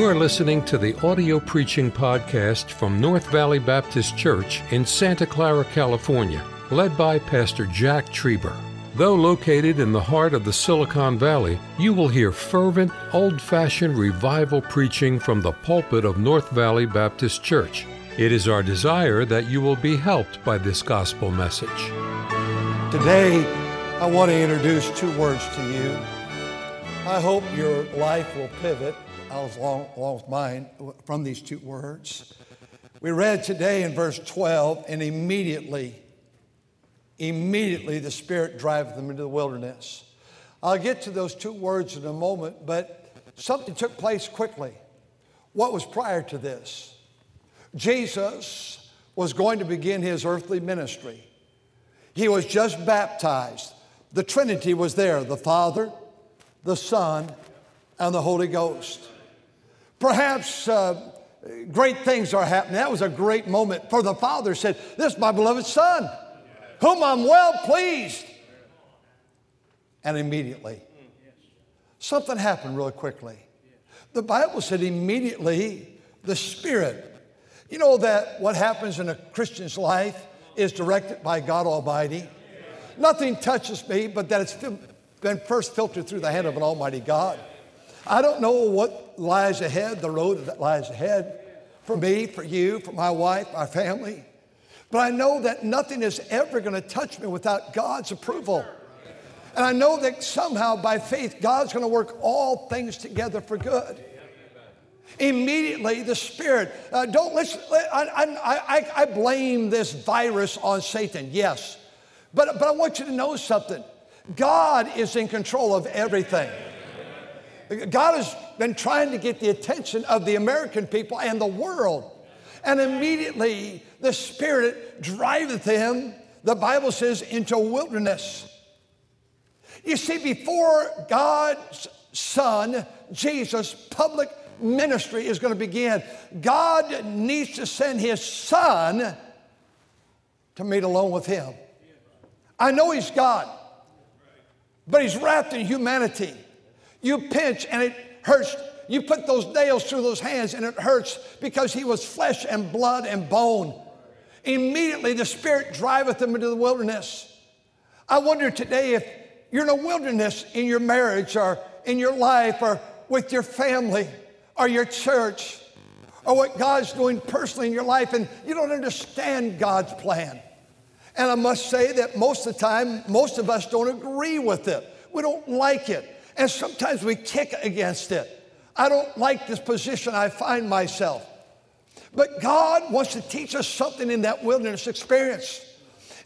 You are listening to the audio preaching podcast from North Valley Baptist Church in Santa Clara, California, led by Pastor Jack Trieber. Though located in the heart of the Silicon Valley, you will hear fervent, old fashioned revival preaching from the pulpit of North Valley Baptist Church. It is our desire that you will be helped by this gospel message. Today, I want to introduce two words to you. I hope your life will pivot along, along with mine from these two words. We read today in verse 12, and immediately, immediately the Spirit driveth them into the wilderness. I'll get to those two words in a moment, but something took place quickly. What was prior to this? Jesus was going to begin his earthly ministry. He was just baptized. The Trinity was there the Father, the Son, and the Holy Ghost. Perhaps uh, great things are happening. That was a great moment. For the Father said, This is my beloved Son, whom I'm well pleased. And immediately, something happened really quickly. The Bible said immediately the Spirit. You know that what happens in a Christian's life is directed by God Almighty. Nothing touches me but that it's been first filtered through the hand of an Almighty God. I don't know what lies ahead, the road that lies ahead for me, for you, for my wife, my family. But I know that nothing is ever going to touch me without God's approval. And I know that somehow by faith, God's going to work all things together for good. Immediately, the Spirit, uh, don't listen, I, I, I, I blame this virus on Satan, yes. But, but I want you to know something God is in control of everything. God has been trying to get the attention of the American people and the world. And immediately the Spirit driveth him, the Bible says, into a wilderness. You see, before God's Son, Jesus, public ministry is going to begin, God needs to send His Son to meet alone with Him. I know He's God, but He's wrapped in humanity. You pinch and it hurts. You put those nails through those hands and it hurts because he was flesh and blood and bone. Immediately the Spirit driveth them into the wilderness. I wonder today if you're in a wilderness in your marriage or in your life or with your family or your church or what God's doing personally in your life and you don't understand God's plan. And I must say that most of the time, most of us don't agree with it. We don't like it. And sometimes we kick against it. I don't like this position I find myself. But God wants to teach us something in that wilderness experience.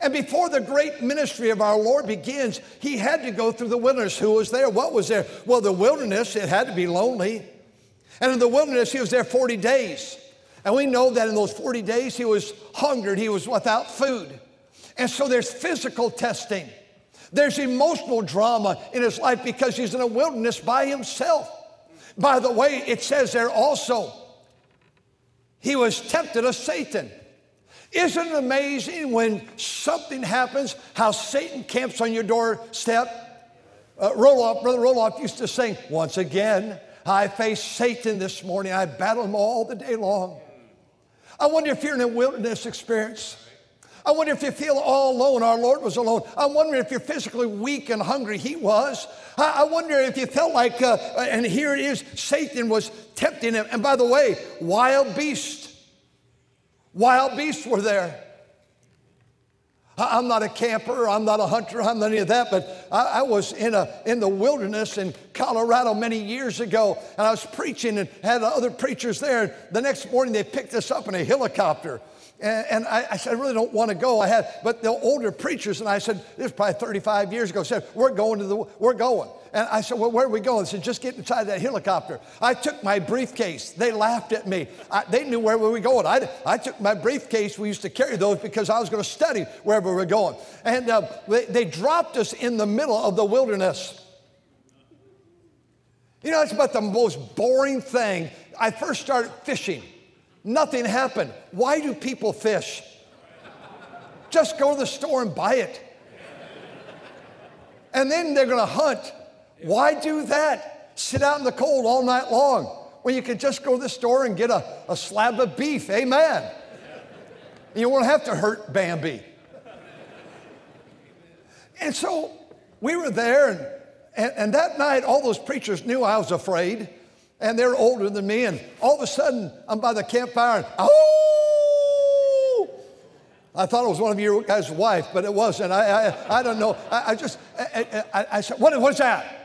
And before the great ministry of our Lord begins, he had to go through the wilderness. Who was there? What was there? Well, the wilderness, it had to be lonely. And in the wilderness, he was there 40 days. And we know that in those 40 days, he was hungered, he was without food. And so there's physical testing. There's emotional drama in his life because he's in a wilderness by himself. By the way, it says there also, he was tempted of Satan. Isn't it amazing when something happens, how Satan camps on your doorstep? Uh, Roloff, Brother Roloff used to sing, Once again, I face Satan this morning. I battle him all the day long. I wonder if you're in a wilderness experience. I wonder if you feel all alone. Our Lord was alone. I wonder if you're physically weak and hungry. He was. I, wonder if you felt like, uh, and here it is, Satan was tempting him. And by the way, wild beasts, wild beasts were there. I'm not a camper, I'm not a hunter, I'm not any of that, but I, I, was in, a, in the wilderness in Colorado many years ago, and I was preaching and had other preachers there. The next morning, they picked us up in a helicopter. And, and I, I, said, I really don't want to go. I had, but the older preachers, and I said, this is probably 35 years ago, said, we're going to the, we're going. And I said, well, where are we going? They said, just get inside that helicopter. I took my briefcase. They laughed at me. I, they knew where we were going. I, I took my briefcase. We used to carry those because I was going to study wherever we were going. And uh, they, they dropped us in the middle of the wilderness. You know, it's about the most boring thing. I first started fishing. Nothing happened. Why do people fish? Just go to the store and buy it. And then they're going to hunt. Why do that? Sit out in the cold all night long. when you could just go to the store and get a, a slab of beef. Amen. You won't have to hurt Bambi. And so we were there, and, and, and, that night, all those preachers knew I was afraid, and they're older than me. And all of a sudden, I'm by the campfire, and oh! I thought it was one of your guys' wife, but it wasn't. I, I, I don't know. I, I just, I, I, I said, what, what's that?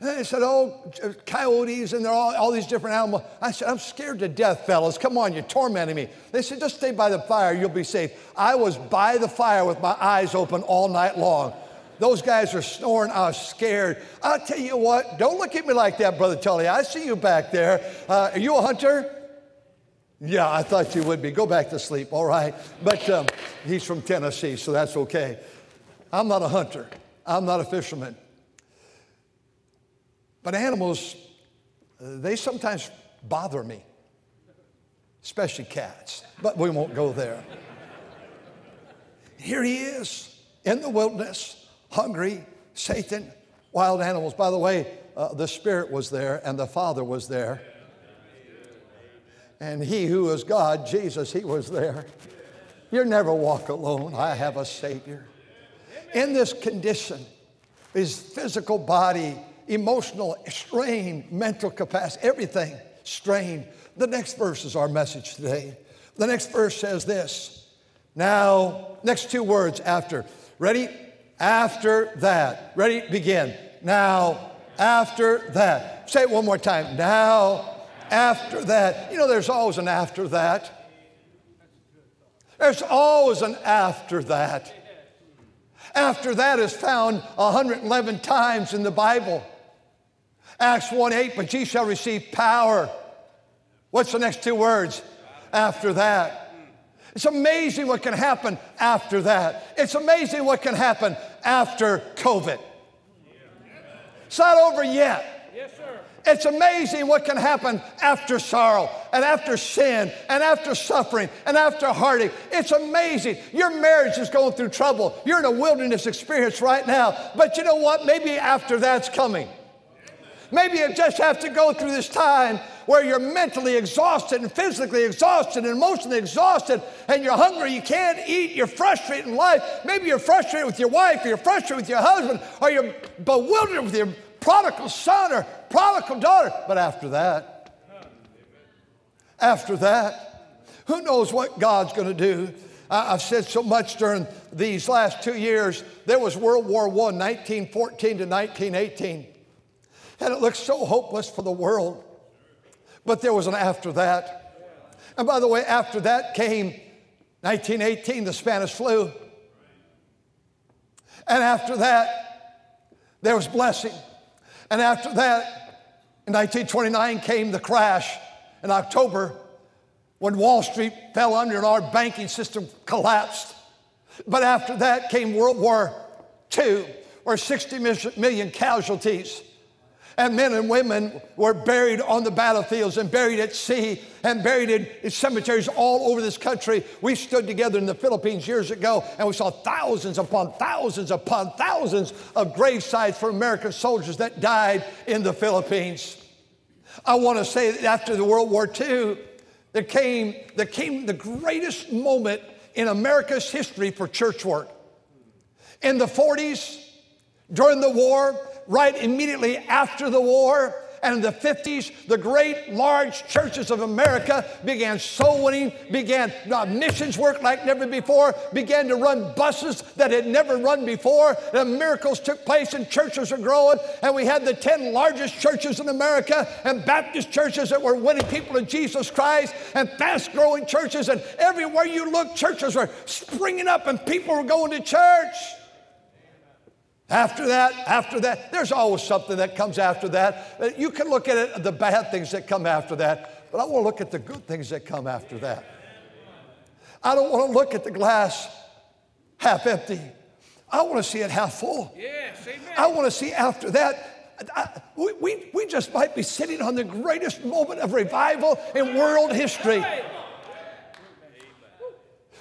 And they said, oh, coyotes and they're all, all these different animals. I said, I'm scared to death, fellas. Come on, you're tormenting me. They said, just stay by the fire, you'll be safe. I was by the fire with my eyes open all night long. Those guys are snoring. I was scared. I'll tell you what, don't look at me like that, Brother Tully. I see you back there. Uh, are you a hunter? Yeah, I thought you would be. Go back to sleep, all right? But um, he's from Tennessee, so that's okay. I'm not a hunter, I'm not a fisherman. But animals, they sometimes bother me, especially cats. But we won't go there. Here he is in the wilderness, hungry, Satan, wild animals. By the way, uh, the Spirit was there and the Father was there. And he who is God, Jesus, he was there. You never walk alone. I have a Savior. In this condition, his physical body emotional strain, mental capacity, everything strained. The next verse is our message today. The next verse says this. Now, next two words after. Ready? After that. Ready? Begin. Now, after that. Say it one more time. Now, after that. You know, there's always an after that. There's always an after that. After that is found 111 times in the Bible. Acts 1 8, but ye shall receive power. What's the next two words? After that. It's amazing what can happen after that. It's amazing what can happen after COVID. It's not over yet. Yes, sir. It's amazing what can happen after sorrow and after sin and after suffering and after heartache. It's amazing. Your marriage is going through trouble. You're in a wilderness experience right now. But you know what? Maybe after that's coming. Maybe you just have to go through this time where you're mentally exhausted and physically exhausted and emotionally exhausted and you're hungry, you can't eat, you're frustrated in life. Maybe you're frustrated with your wife, or you're frustrated with your husband, or you're bewildered with your prodigal son or prodigal daughter. But after that, after that, who knows what God's going to do? I've said so much during these last two years. There was World War I, 1914 to 1918. And it looked so hopeless for the world. But there was an after that. And by the way, after that came 1918, the Spanish flu. And after that, there was blessing. And after that, in 1929 came the crash in October when Wall Street fell under and our banking system collapsed. But after that came World War II, where 60 million casualties and men and women were buried on the battlefields and buried at sea and buried in cemeteries all over this country. We stood together in the Philippines years ago and we saw thousands upon thousands upon thousands of grave sites for American soldiers that died in the Philippines. I want to say that after the World War II, there came, there came the greatest moment in America's history for church work. In the 40s, during the war, right immediately after the war. And in the 50s, the great large churches of America began soul winning, began uh, missions work like never before, began to run buses that had never run before. And miracles took place and churches were growing. And we had the 10 largest churches in America and Baptist churches that were winning people to Jesus Christ and fast growing churches. And everywhere you look, churches were springing up and people were going to church. After that, after that, there's always something that comes after that. Uh, you can look at it, the bad things that come after that, but I want to look at the good things that come after that. I don't want to look at the glass half empty. I want to see it half full. Yes, amen. I want to see after that. I, we, we, we just might be sitting on the greatest moment of revival in world history.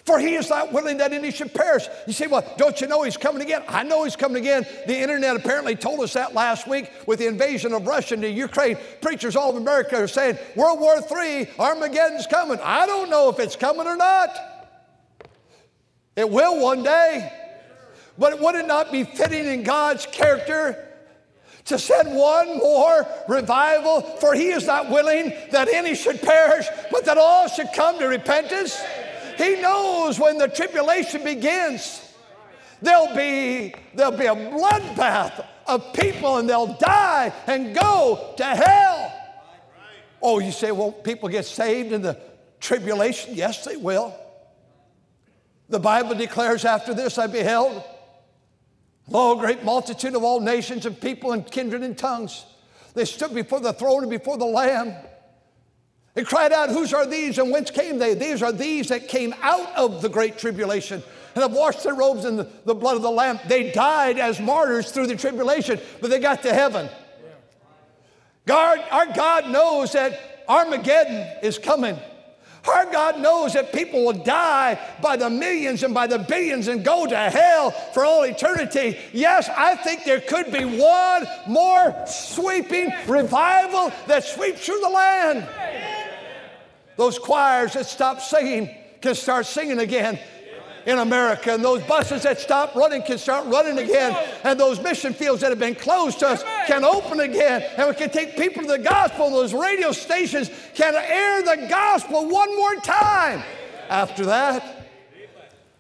For he is not willing that any should perish. You say, well, don't you know he's coming again? I know he's coming again. The internet apparently told us that last week with the invasion of Russia into Ukraine. Preachers all of America are saying, World War III, Armageddon's coming. I don't know if it's coming or not. It will one day. But would it not be fitting in God's character to send one more revival? For he is not willing that any should perish, but that all should come to repentance. He knows when the tribulation begins, there'll be, there'll be a bloodbath of people and they'll die and go to hell. Oh, you say, well, people get saved in the tribulation? Yes, they will. The Bible declares after this, I beheld, lo, a great multitude of all nations and people and kindred and tongues. They stood before the throne and before the Lamb. They cried out, Whose are these and whence came they? These are these that came out of the great tribulation and have washed their robes in the, the blood of the Lamb. They died as martyrs through the tribulation, but they got to heaven. God, our God knows that Armageddon is coming. Our God knows that people will die by the millions and by the billions and go to hell for all eternity. Yes, I think there could be one more sweeping revival that sweeps through the land. Those choirs that stopped singing can start singing again in America. And those buses that stop running can start running again. And those mission fields that have been closed to us can open again. And we can take people to the gospel. Those radio stations can air the gospel one more time. After that,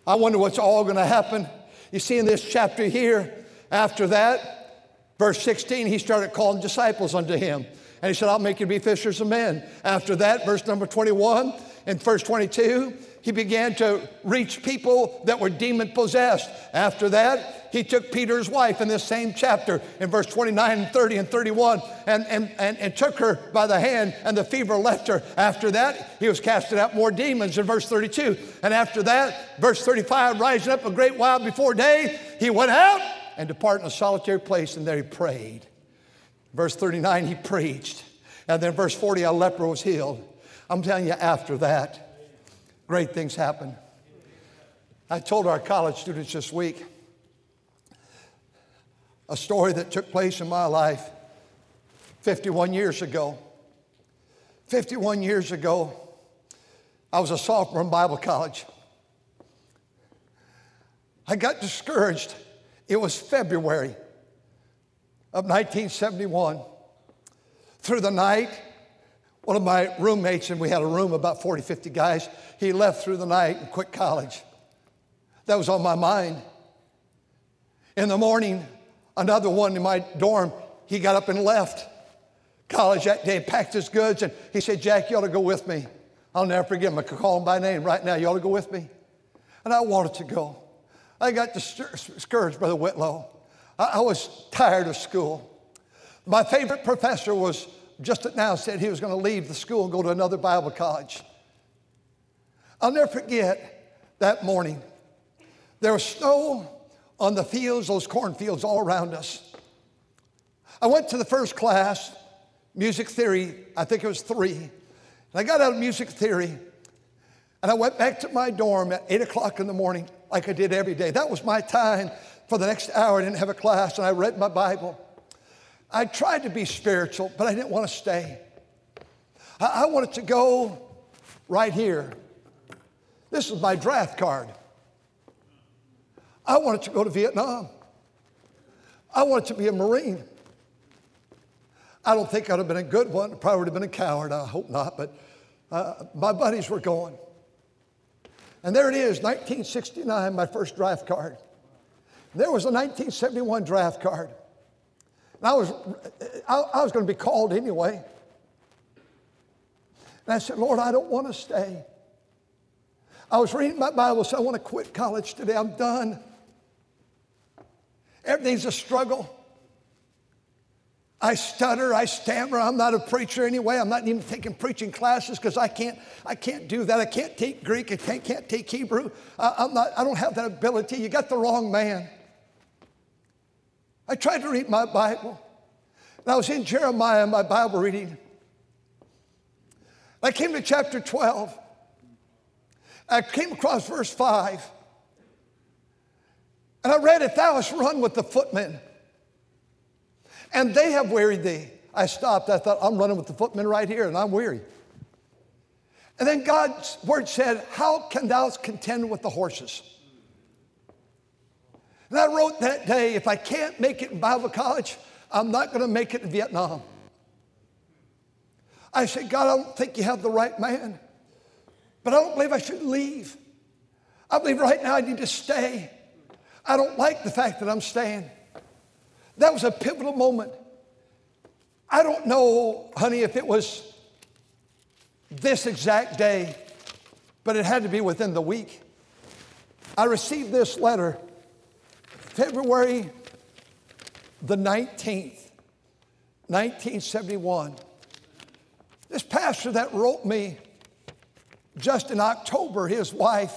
I wonder what's all going to happen. You see, in this chapter here, after that, verse 16, he started calling disciples unto him. And he said, I'll make you be fishers of men. After that, verse number 21, and verse 22, he began to reach people that were demon possessed. After that, he took Peter's wife in this same chapter in verse 29 and 30 and 31 and, and, and, and took her by the hand, and the fever left her. After that, he was casting out more demons in verse 32. And after that, verse 35, rising up a great while before day, he went out and departed in a solitary place, and there he prayed. Verse 39, he preached. And then verse 40, a leper was healed. I'm telling you, after that, great things happen. I told our college students this week a story that took place in my life 51 years ago. 51 years ago, I was a sophomore in Bible college. I got discouraged. It was February of 1971. Through the night, one of my roommates, and we had a room about 40, 50 guys, he left through the night and quit college. That was on my mind. In the morning, another one in my dorm, he got up and left college that day, packed his goods, and he said, Jack, you ought to go with me. I'll never forget him. I could call him by name right now. You ought to go with me. And I wanted to go. I got discouraged, Brother Whitlow. I was tired of school. My favorite professor was just now said he was going to leave the school and go to another Bible college. I'll never forget that morning. There was snow on the fields, those cornfields all around us. I went to the first class, music theory, I think it was three. And I got out of music theory and I went back to my dorm at 8 o'clock in the morning, like I did every day. That was my time for the next hour. I didn't have a class and I read my Bible. I tried to be spiritual, but I didn't want to stay. I, I wanted to go right here. This is my draft card. I wanted to go to Vietnam. I wanted to be a Marine. I don't think I'd have been a good one. Probably would have been a coward. I hope not. But uh, my buddies were going. And there it is, 1969, my first draft card. There was a 1971 draft card. And I was, I, I was going to be called anyway. And I said, Lord, I don't want to stay. I was reading my Bible, so I want to quit college today. I'm done. Everything's a struggle. I stutter, I stammer. I'm not a preacher anyway. I'm not even taking preaching classes because I can't, I can't do that. I can't take Greek. I can't, can't take Hebrew. I, I'm not, I don't have that ability. You got the wrong man. I tried to read my Bible. And I was in Jeremiah, my Bible reading. I came to chapter 12. I came across verse 5. And I read it, thou hast run with the footmen, and they have wearied thee. I stopped. I thought, I'm running with the footmen right here, and I'm weary. And then God's word said, How can thou contend with the horses? And I wrote that day, if I can't make it in Bible college, I'm not going to make it in Vietnam. I said, God, I don't think you have the right man, but I don't believe I should leave. I believe right now I need to stay. I don't like the fact that I'm staying. That was a pivotal moment. I don't know, honey, if it was this exact day, but it had to be within the week. I received this letter February the 19th, 1971. This pastor that wrote me just in October, his wife,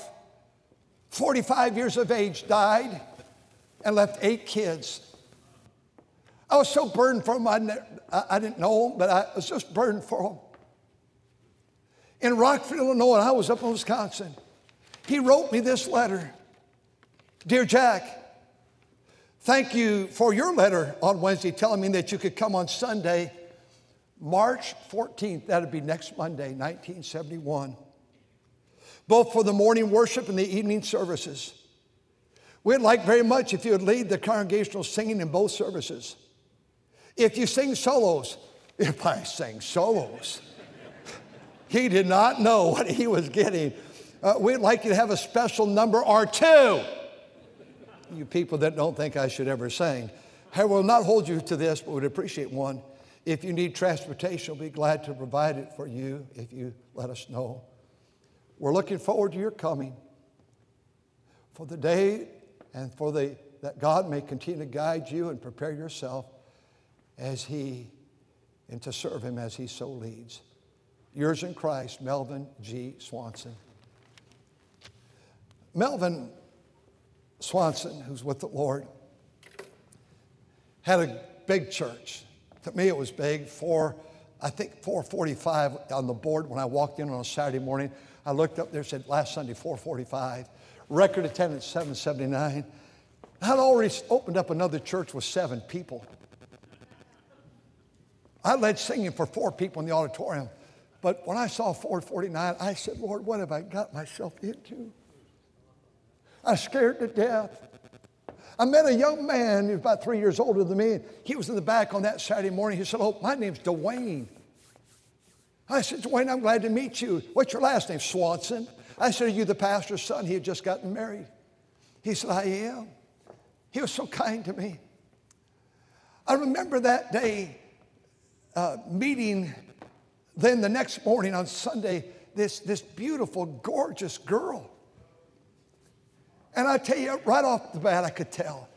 45 years of age, died and left eight kids. I was so burdened for him, I, I didn't know him, but I was just burdened for him. In Rockford, Illinois, I was up in Wisconsin. He wrote me this letter Dear Jack, thank you for your letter on Wednesday telling me that you could come on Sunday, March 14th. That'd be next Monday, 1971. Both for the morning worship and the evening services. We'd like very much if you would lead the congregational singing in both services. If you sing solos, if I sing solos, he did not know what he was getting. Uh, we'd like you to have a special number or two. You people that don't think I should ever sing. I will not hold you to this, but would appreciate one. If you need transportation, we'll be glad to provide it for you if you let us know. We're looking forward to your coming for the day and for the that God may continue to guide you and prepare yourself as He and to serve Him as He so leads. Yours in Christ, Melvin G. Swanson. Melvin Swanson, who's with the Lord, had a big church. To me, it was big. Four, I think 445 on the board when I walked in on a Saturday morning. I looked up there, said last Sunday, 445. Record attendance, 779. I'd already opened up another church with seven people. I led singing for four people in the auditorium. But when I saw 449, I said, Lord, what have I got myself into? I was scared to death. I met a young man who was about three years older than me. He was in the back on that Saturday morning. He said, Oh, my name's Dwayne. I said, Dwayne, I'm glad to meet you. What's your last name? Swanson. I said, Are you the pastor's son? He had just gotten married. He said, I am. He was so kind to me. I remember that day uh, meeting, then the next morning on Sunday, this, this beautiful, gorgeous girl. And I tell you, right off the bat, I could tell.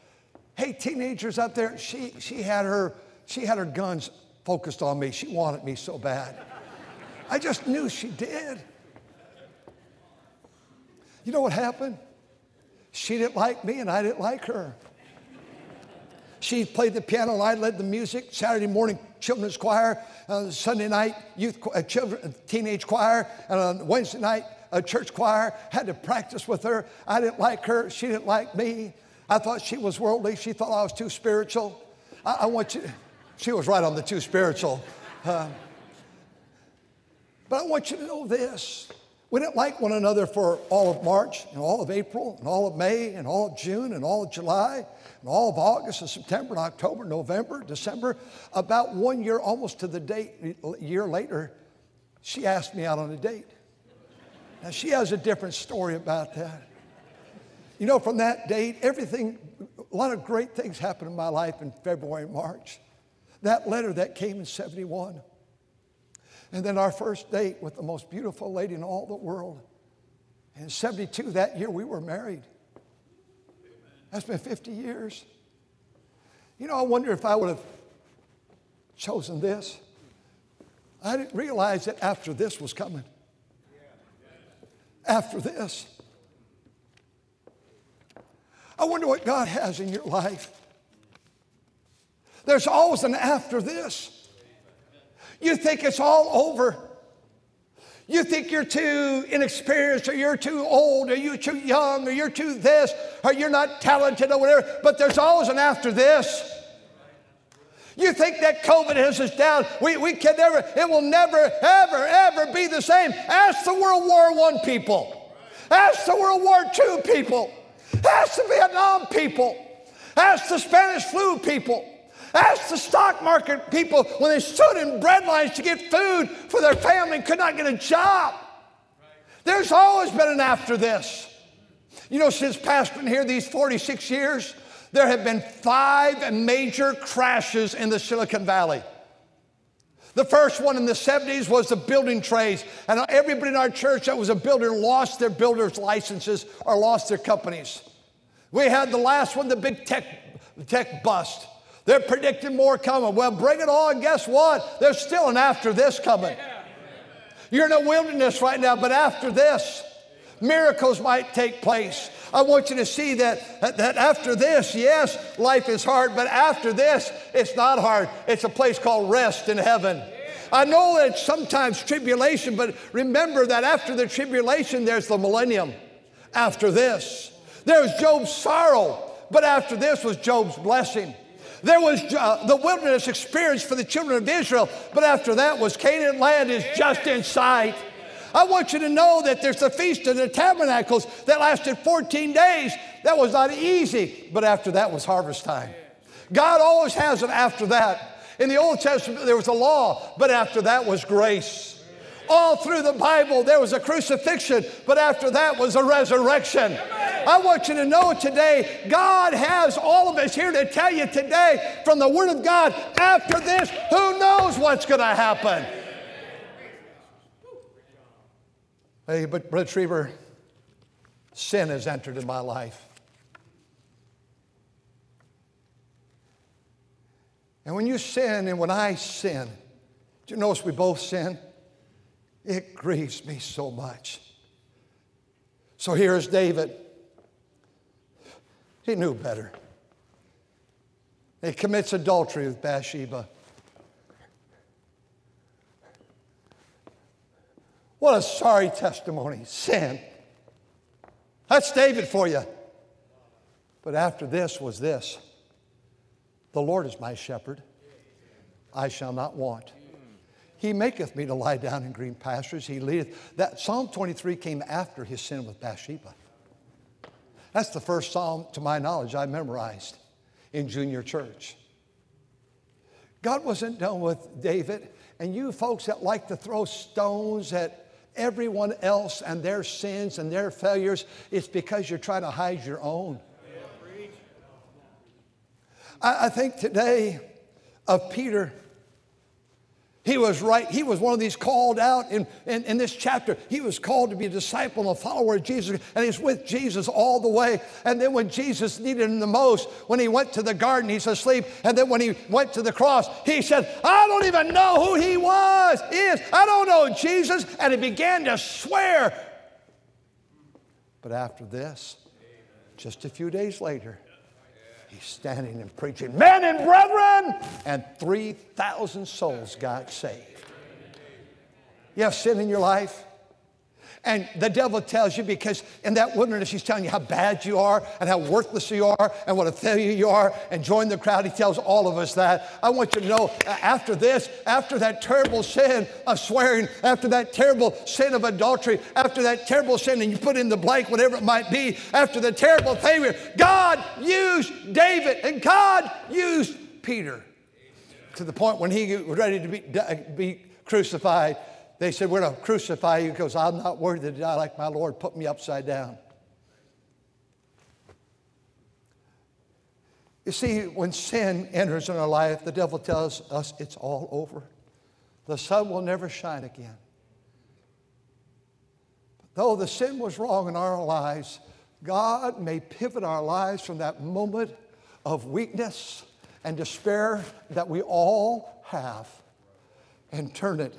Hey, teenagers out there, she, she, had her, she had her guns focused on me. She wanted me so bad. I just knew she did. You know what happened? She didn't like me and I didn't like her. She played the piano and I led the music. Saturday morning, children's choir. Uh, Sunday night, youth, uh, children, teenage choir. And on Wednesday night, a church choir. Had to practice with her. I didn't like her. She didn't like me. I thought she was worldly. She thought I was too spiritual. I, I want you. She was right on the too spiritual. Uh, but I want you to know this. We didn't like one another for all of March and all of April and all of May and all of June and all of July and all of August and September and October, November, December. About one year, almost to the date, year later, she asked me out on a date. Now, she has a different story about that. You know, from that date, everything, a lot of great things happened in my life in February, and March. That letter that came in 71. And then our first date with the most beautiful lady in all the world. In 72, that year, we were married. That's been 50 years. You know, I wonder if I would have chosen this. I didn't realize that after this was coming. After this. I wonder what God has in your life. There's always an after this. You think it's all over. You think you're too inexperienced, or you're too old, or you're too young, or you're too this, or you're not talented, or whatever, but there's always an after this. You think that COVID has us down. We, we can never, it will never, ever, ever be the same. Ask the World War I people. Ask the World War II people. Ask the Vietnam people. Ask the Spanish flu people. Ask the stock market people when they stood in bread lines to get food for their family and could not get a job. There's always been an after this. You know, since pastoring here these 46 years, there have been five major crashes in the Silicon Valley. The first one in the 70s was the building trades, and everybody in our church that was a builder lost their builder's licenses or lost their companies. We had the last one, the big tech, tech bust. They're predicting more coming. Well, bring it on. Guess what? There's still an after this coming. You're in a wilderness right now, but after this, miracles might take place. I want you to see that, that after this, yes, life is hard, but after this, it's not hard. It's a place called rest in heaven. I know it's sometimes tribulation, but remember that after the tribulation, there's the millennium. After this, there's Job's sorrow, but after this was Job's blessing. There was uh, the wilderness experience for the children of Israel, but after that was Canaan land is just in sight. I want you to know that there's the Feast of the Tabernacles that lasted 14 days. That was not easy, but after that was harvest time. God always has it after that. In the Old Testament, there was a law, but after that was grace. All through the Bible, there was a crucifixion, but after that was a resurrection. I want you to know today, God has all of us here to tell you today from the Word of God, after this, who knows what's going to happen? Hey, but Brother Trieber, sin has entered in my life. And when you sin and when I sin, do you notice we both sin? It grieves me so much. So here's David. He knew better. He commits adultery with Bathsheba. What a sorry testimony. Sin. That's David for you. But after this was this The Lord is my shepherd, I shall not want. He maketh me to lie down in green pastures. He leadeth. That Psalm 23 came after his sin with Bathsheba. That's the first psalm, to my knowledge, I memorized in junior church. God wasn't done with David. And you folks that like to throw stones at everyone else and their sins and their failures, it's because you're trying to hide your own. I, I think today of Peter he was right. He was one of these called out in, in, in, this chapter. He was called to be a disciple and a follower of Jesus, and he's with Jesus all the way. And then when Jesus needed him the most, when he went to the garden, he's asleep. And then when he went to the cross, he said, I don't even know who he was, is. I don't know Jesus. And he began to swear. But after this, just a few days later, He's standing and preaching, men and brethren, and 3,000 souls got saved. You have sin in your life? And the devil tells you because in that wilderness, he's telling you how bad you are and how worthless you are and what a failure you are. And join the crowd. He tells all of us that. I want you to know after this, after that terrible sin of swearing, after that terrible sin of adultery, after that terrible sin, and you put in the blank, whatever it might be, after the terrible failure, God used David and God used Peter to the point when he was ready to be, uh, be crucified they said, We're going to crucify you because I'm not worthy to die like my Lord. Put me upside down. You see, when sin enters in our life, the devil tells us it's all over. The sun will never shine again. Though the sin was wrong in our lives, God may pivot our lives from that moment of weakness and despair that we all have and turn it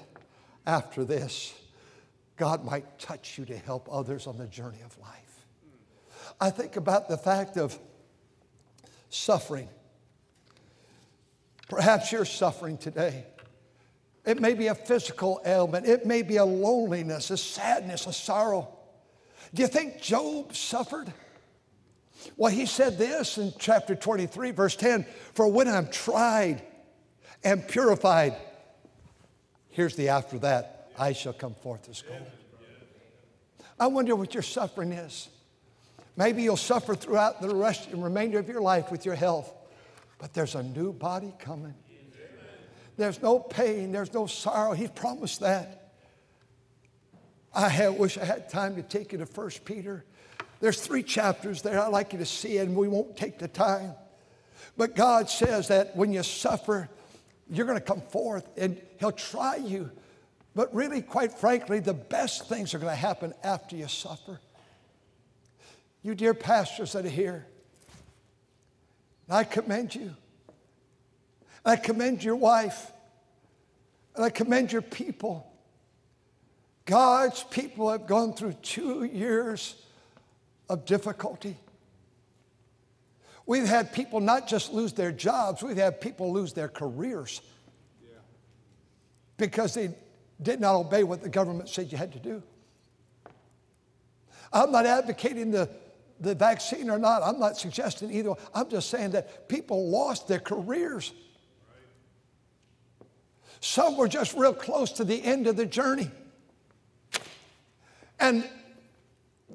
after this, God might touch you to help others on the journey of life. I think about the fact of suffering. Perhaps you're suffering today. It may be a physical ailment. It may be a loneliness, a sadness, a sorrow. Do you think Job suffered? Well, he said this in chapter 23, verse 10 For when I'm tried and purified, here's the after that, I shall come forth as gold. I wonder what your suffering is. Maybe you'll suffer throughout the rest and remainder of your life with your health, but there's a new body coming. There's no pain, there's no sorrow. He's promised that. I wish I had time to take you to 1 Peter. There's three chapters there. I'd like you to see and we won't take the time. But God says that when you suffer, you're going to come forth and He'll try you. But really, quite frankly, the best things are going to happen after you suffer. You dear pastors that are here, I commend you. I commend your wife. And I commend your people. God's people have gone through two years of difficulty. We've had people not just lose their jobs, we've had people lose their careers because they did not obey what the government said you had to do. I'm not advocating the, the vaccine or not. I'm not suggesting either. I'm just saying that people lost their careers. Some were just real close to the end of the journey. And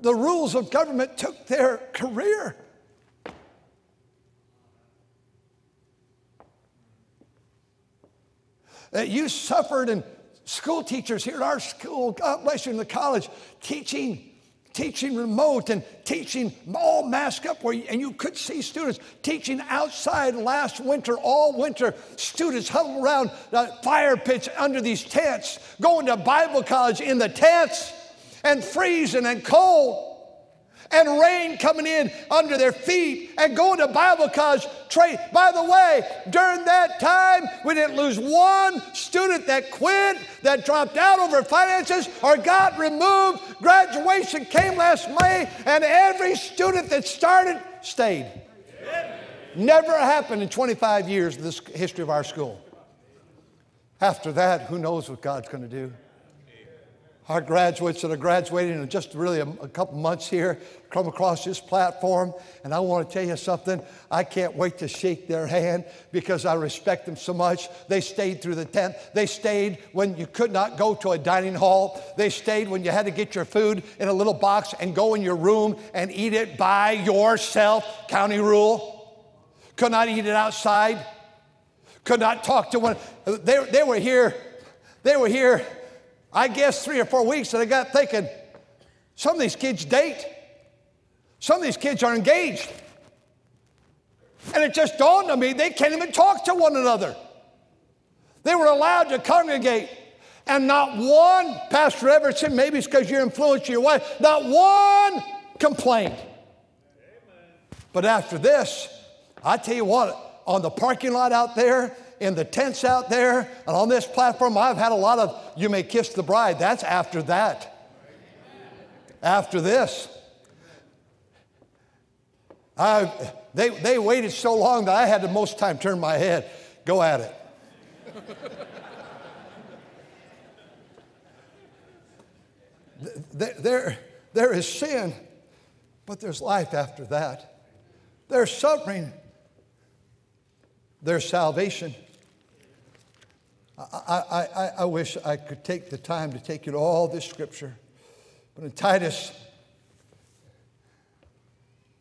the rules of government took their career. That you suffered, and school teachers here at our school, God bless you in the college, teaching teaching remote and teaching all masked up where you, and you could see students teaching outside last winter all winter. Students huddled around the fire pits under these tents going to bible college in the tents and freezing and cold and rain coming in under their feet and going to Bible college. Trade. By the way, during that time, we didn't lose one student that quit, that dropped out over finances, or got removed. Graduation came last May, and every student that started stayed. Never happened in 25 years of this history of our school. After that, who knows what God's going to do? Our graduates that are graduating in just really a, a, couple months here come across this platform and i want to tell you something. I can't wait to shake their hand because i respect them so much. They stayed through the tent. They stayed when you could not go to a dining hall. They stayed when you had to get your food in a little box and go in your room and eat it by yourself. County rule. Could not eat it outside. Could not talk to one they, they were here. They were here I guess three or four weeks, and I got thinking, some of these kids date. Some of these kids are engaged. And it just dawned on me they can't even talk to one another. They were allowed to congregate. And not one, Pastor Everson, maybe it's because you're influencing your wife, not one complained. But after this, I tell you what, on the parking lot out there, in the tents out there and on this platform, I've had a lot of you may kiss the bride. That's after that. After this. I, they, they waited so long that I had to most time turn my head. Go at it. there, there is sin, but there's life after that. There's suffering, there's salvation. I, I, I wish I could take the time to take you to all this scripture. But in Titus,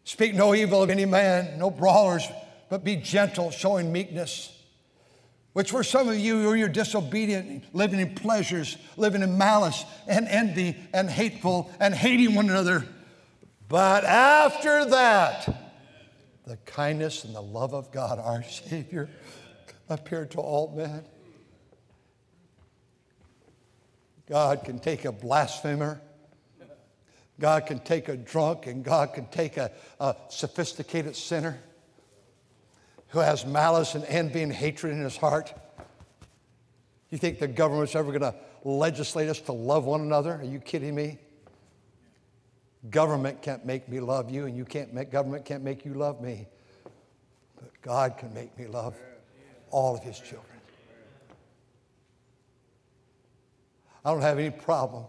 speak no evil of any man, no brawlers, but be gentle, showing meekness. Which were some of you who are disobedient, living in pleasures, living in malice and envy and hateful and hating one another. But after that, the kindness and the love of God, our Savior, appeared to all men. God can take a blasphemer. God can take a drunk, and God can take a, a sophisticated sinner who has malice and envy and hatred in his heart. You think the government's ever going to legislate us to love one another? Are you kidding me? Government can't make me love you, and you can't make government can't make you love me. But God can make me love all of his children. I don't have any problem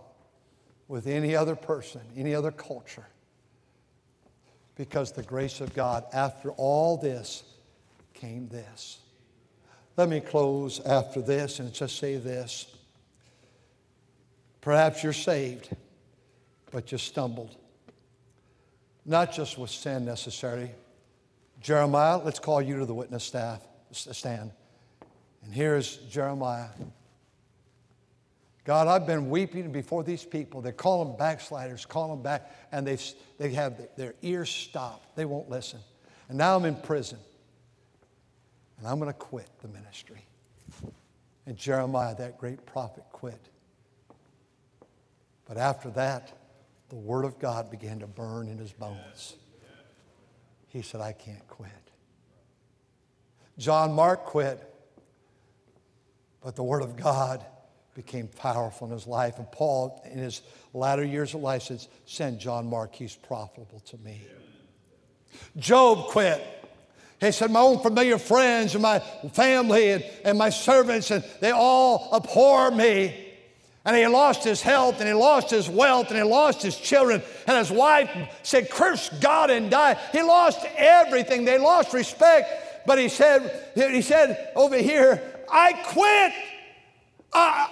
with any other person, any other culture, because the grace of God, after all this, came this. Let me close after this and just say this. Perhaps you're saved, but you stumbled. Not just with sin necessarily. Jeremiah, let's call you to the witness staff stand. And here's Jeremiah. God, I've been weeping before these people. They call them backsliders, call them back, and they, they have their ears stopped. They won't listen. And now I'm in prison. And I'm going to quit the ministry. And Jeremiah, that great prophet, quit. But after that, the Word of God began to burn in his bones. He said, I can't quit. John Mark quit. But the Word of God became powerful in his life. And Paul, in his latter years of life, says, Send John Mark, he's profitable to me. Job quit. He said, My own familiar friends and my family and, and my servants, and they all abhor me. And he lost his health and he lost his wealth and he lost his children. And his wife said, Curse God and die. He lost everything. They lost respect. But he said, he said over here, I quit. I,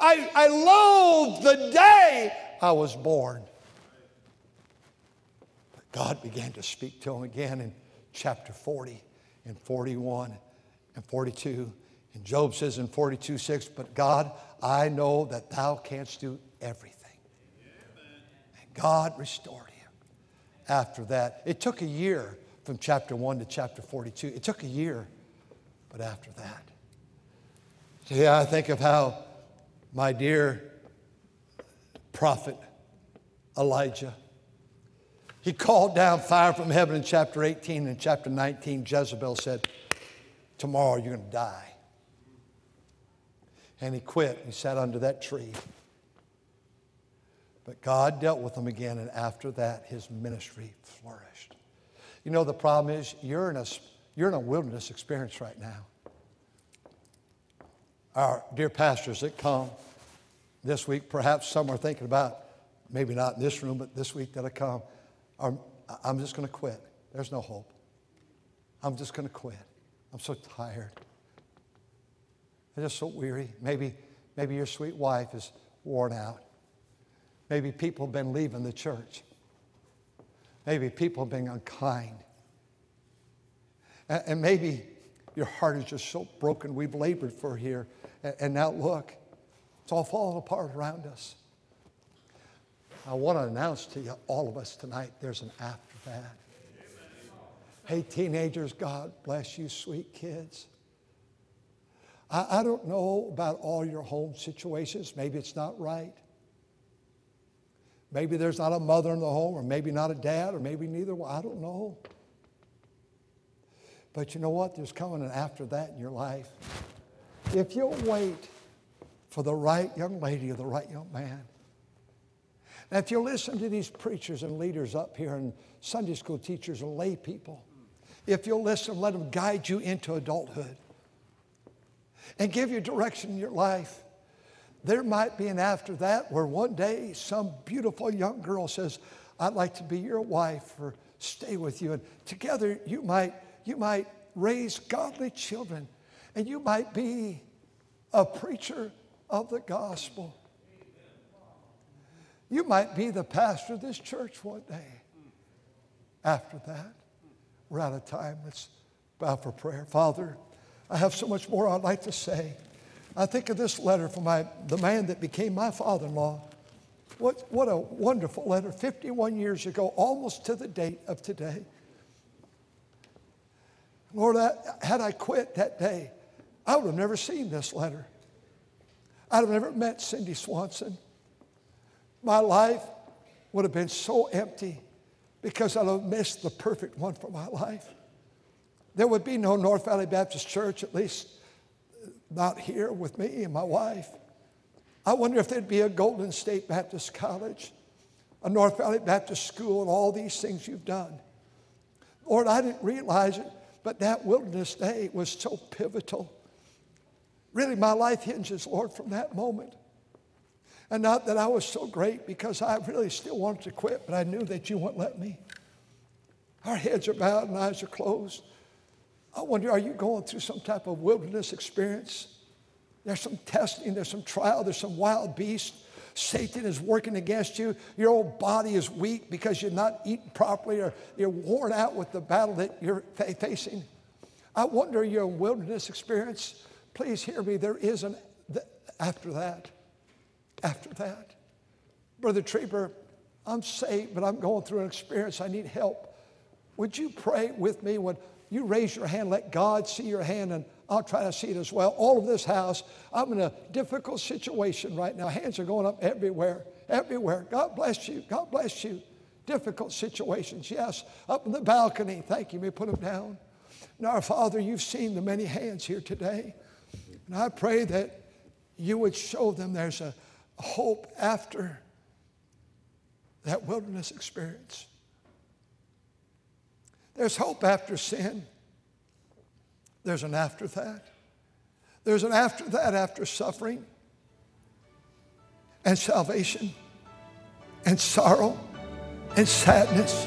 I, I, I loathe the day I was born. But God began to speak to him again in chapter 40 and 41 and 42. And Job says in 42 6, But God, I know that thou canst do everything. And God restored him. After that, it took a year from chapter 1 to chapter 42. It took a year, but after that. Yeah, I think of how my dear prophet Elijah, he called down fire from heaven in chapter 18 and chapter 19. Jezebel said, Tomorrow you're going to die. And he quit. He sat under that tree. But God dealt with him again, and after that, his ministry flourished. You know, the problem is you're in a, you're in a wilderness experience right now. Our dear pastors that come this week, perhaps some are thinking about, maybe not in this room, but this week that'll come, are, I'm just going to quit. There's no hope. I'm just going to quit. I'm so tired. I'm just so weary. Maybe, maybe your sweet wife is worn out. Maybe people have been leaving the church. Maybe people have been unkind. And, and maybe your heart is just so broken. We've labored for here. And, now look, it's all falling apart around us. I want to announce to you, all of us tonight, there's an after that. Hey, teenagers, God bless you, sweet kids. I, I don't know about all your home situations. Maybe it's not right. Maybe there's not a mother in the home, or maybe not a dad, or maybe neither. Well, I don't know. But you know what? There's coming an after that in your life. If you'll wait for the right young lady or the right young man. Now, if you listen to these preachers and leaders up here, and Sunday school teachers and lay people, if you'll listen, let them guide you into adulthood and give you direction in your life. There might be an after that where one day some beautiful young girl says, I'd like to be your wife or stay with you. And together you might, you might raise godly children and you might be a preacher of the gospel. You might be the pastor of this church one day. After that, we're out of time. Let's bow for prayer. Father, I have so much more I'd like to say. I think of this letter from my, the man that became my father in law. What, what a wonderful letter, 51 years ago, almost to the date of today. Lord, I, had I quit that day, I would have never seen this letter. I'd have never met Cindy Swanson. My life would have been so empty because I'd have missed the perfect one for my life. There would be no North Valley Baptist Church, at least not here with me and my wife. I wonder if there'd be a Golden State Baptist College, a North Valley Baptist School, and all these things you've done. Lord, I didn't realize it, but that wilderness day was so pivotal. Really, my life hinges, Lord, from that moment. And not that I was so great because I really still wanted to quit, but I knew that you wouldn't let me. Our heads are bowed and eyes are closed. I wonder, are you going through some type of wilderness experience? There's some testing, there's some trial, there's some wild beast. Satan is working against you. Your old body is weak because you're not eating properly or you're worn out with the battle that you're facing. I wonder your wilderness experience. Please hear me. There is an after that. After that. Brother Trieber, I'm saved, but I'm going through an experience. I need help. Would you pray with me when you raise your hand? Let God see your hand, and I'll try to see it as well. All of this house, I'm in a difficult situation right now. Hands are going up everywhere, everywhere. God bless you. God bless you. Difficult situations, yes. Up in the balcony, thank you. May put them down. Our Father, you've seen the many hands here today. And I pray that you would show them there's a hope after that wilderness experience. There's hope after sin. There's an after that. There's an after that after suffering and salvation and sorrow and sadness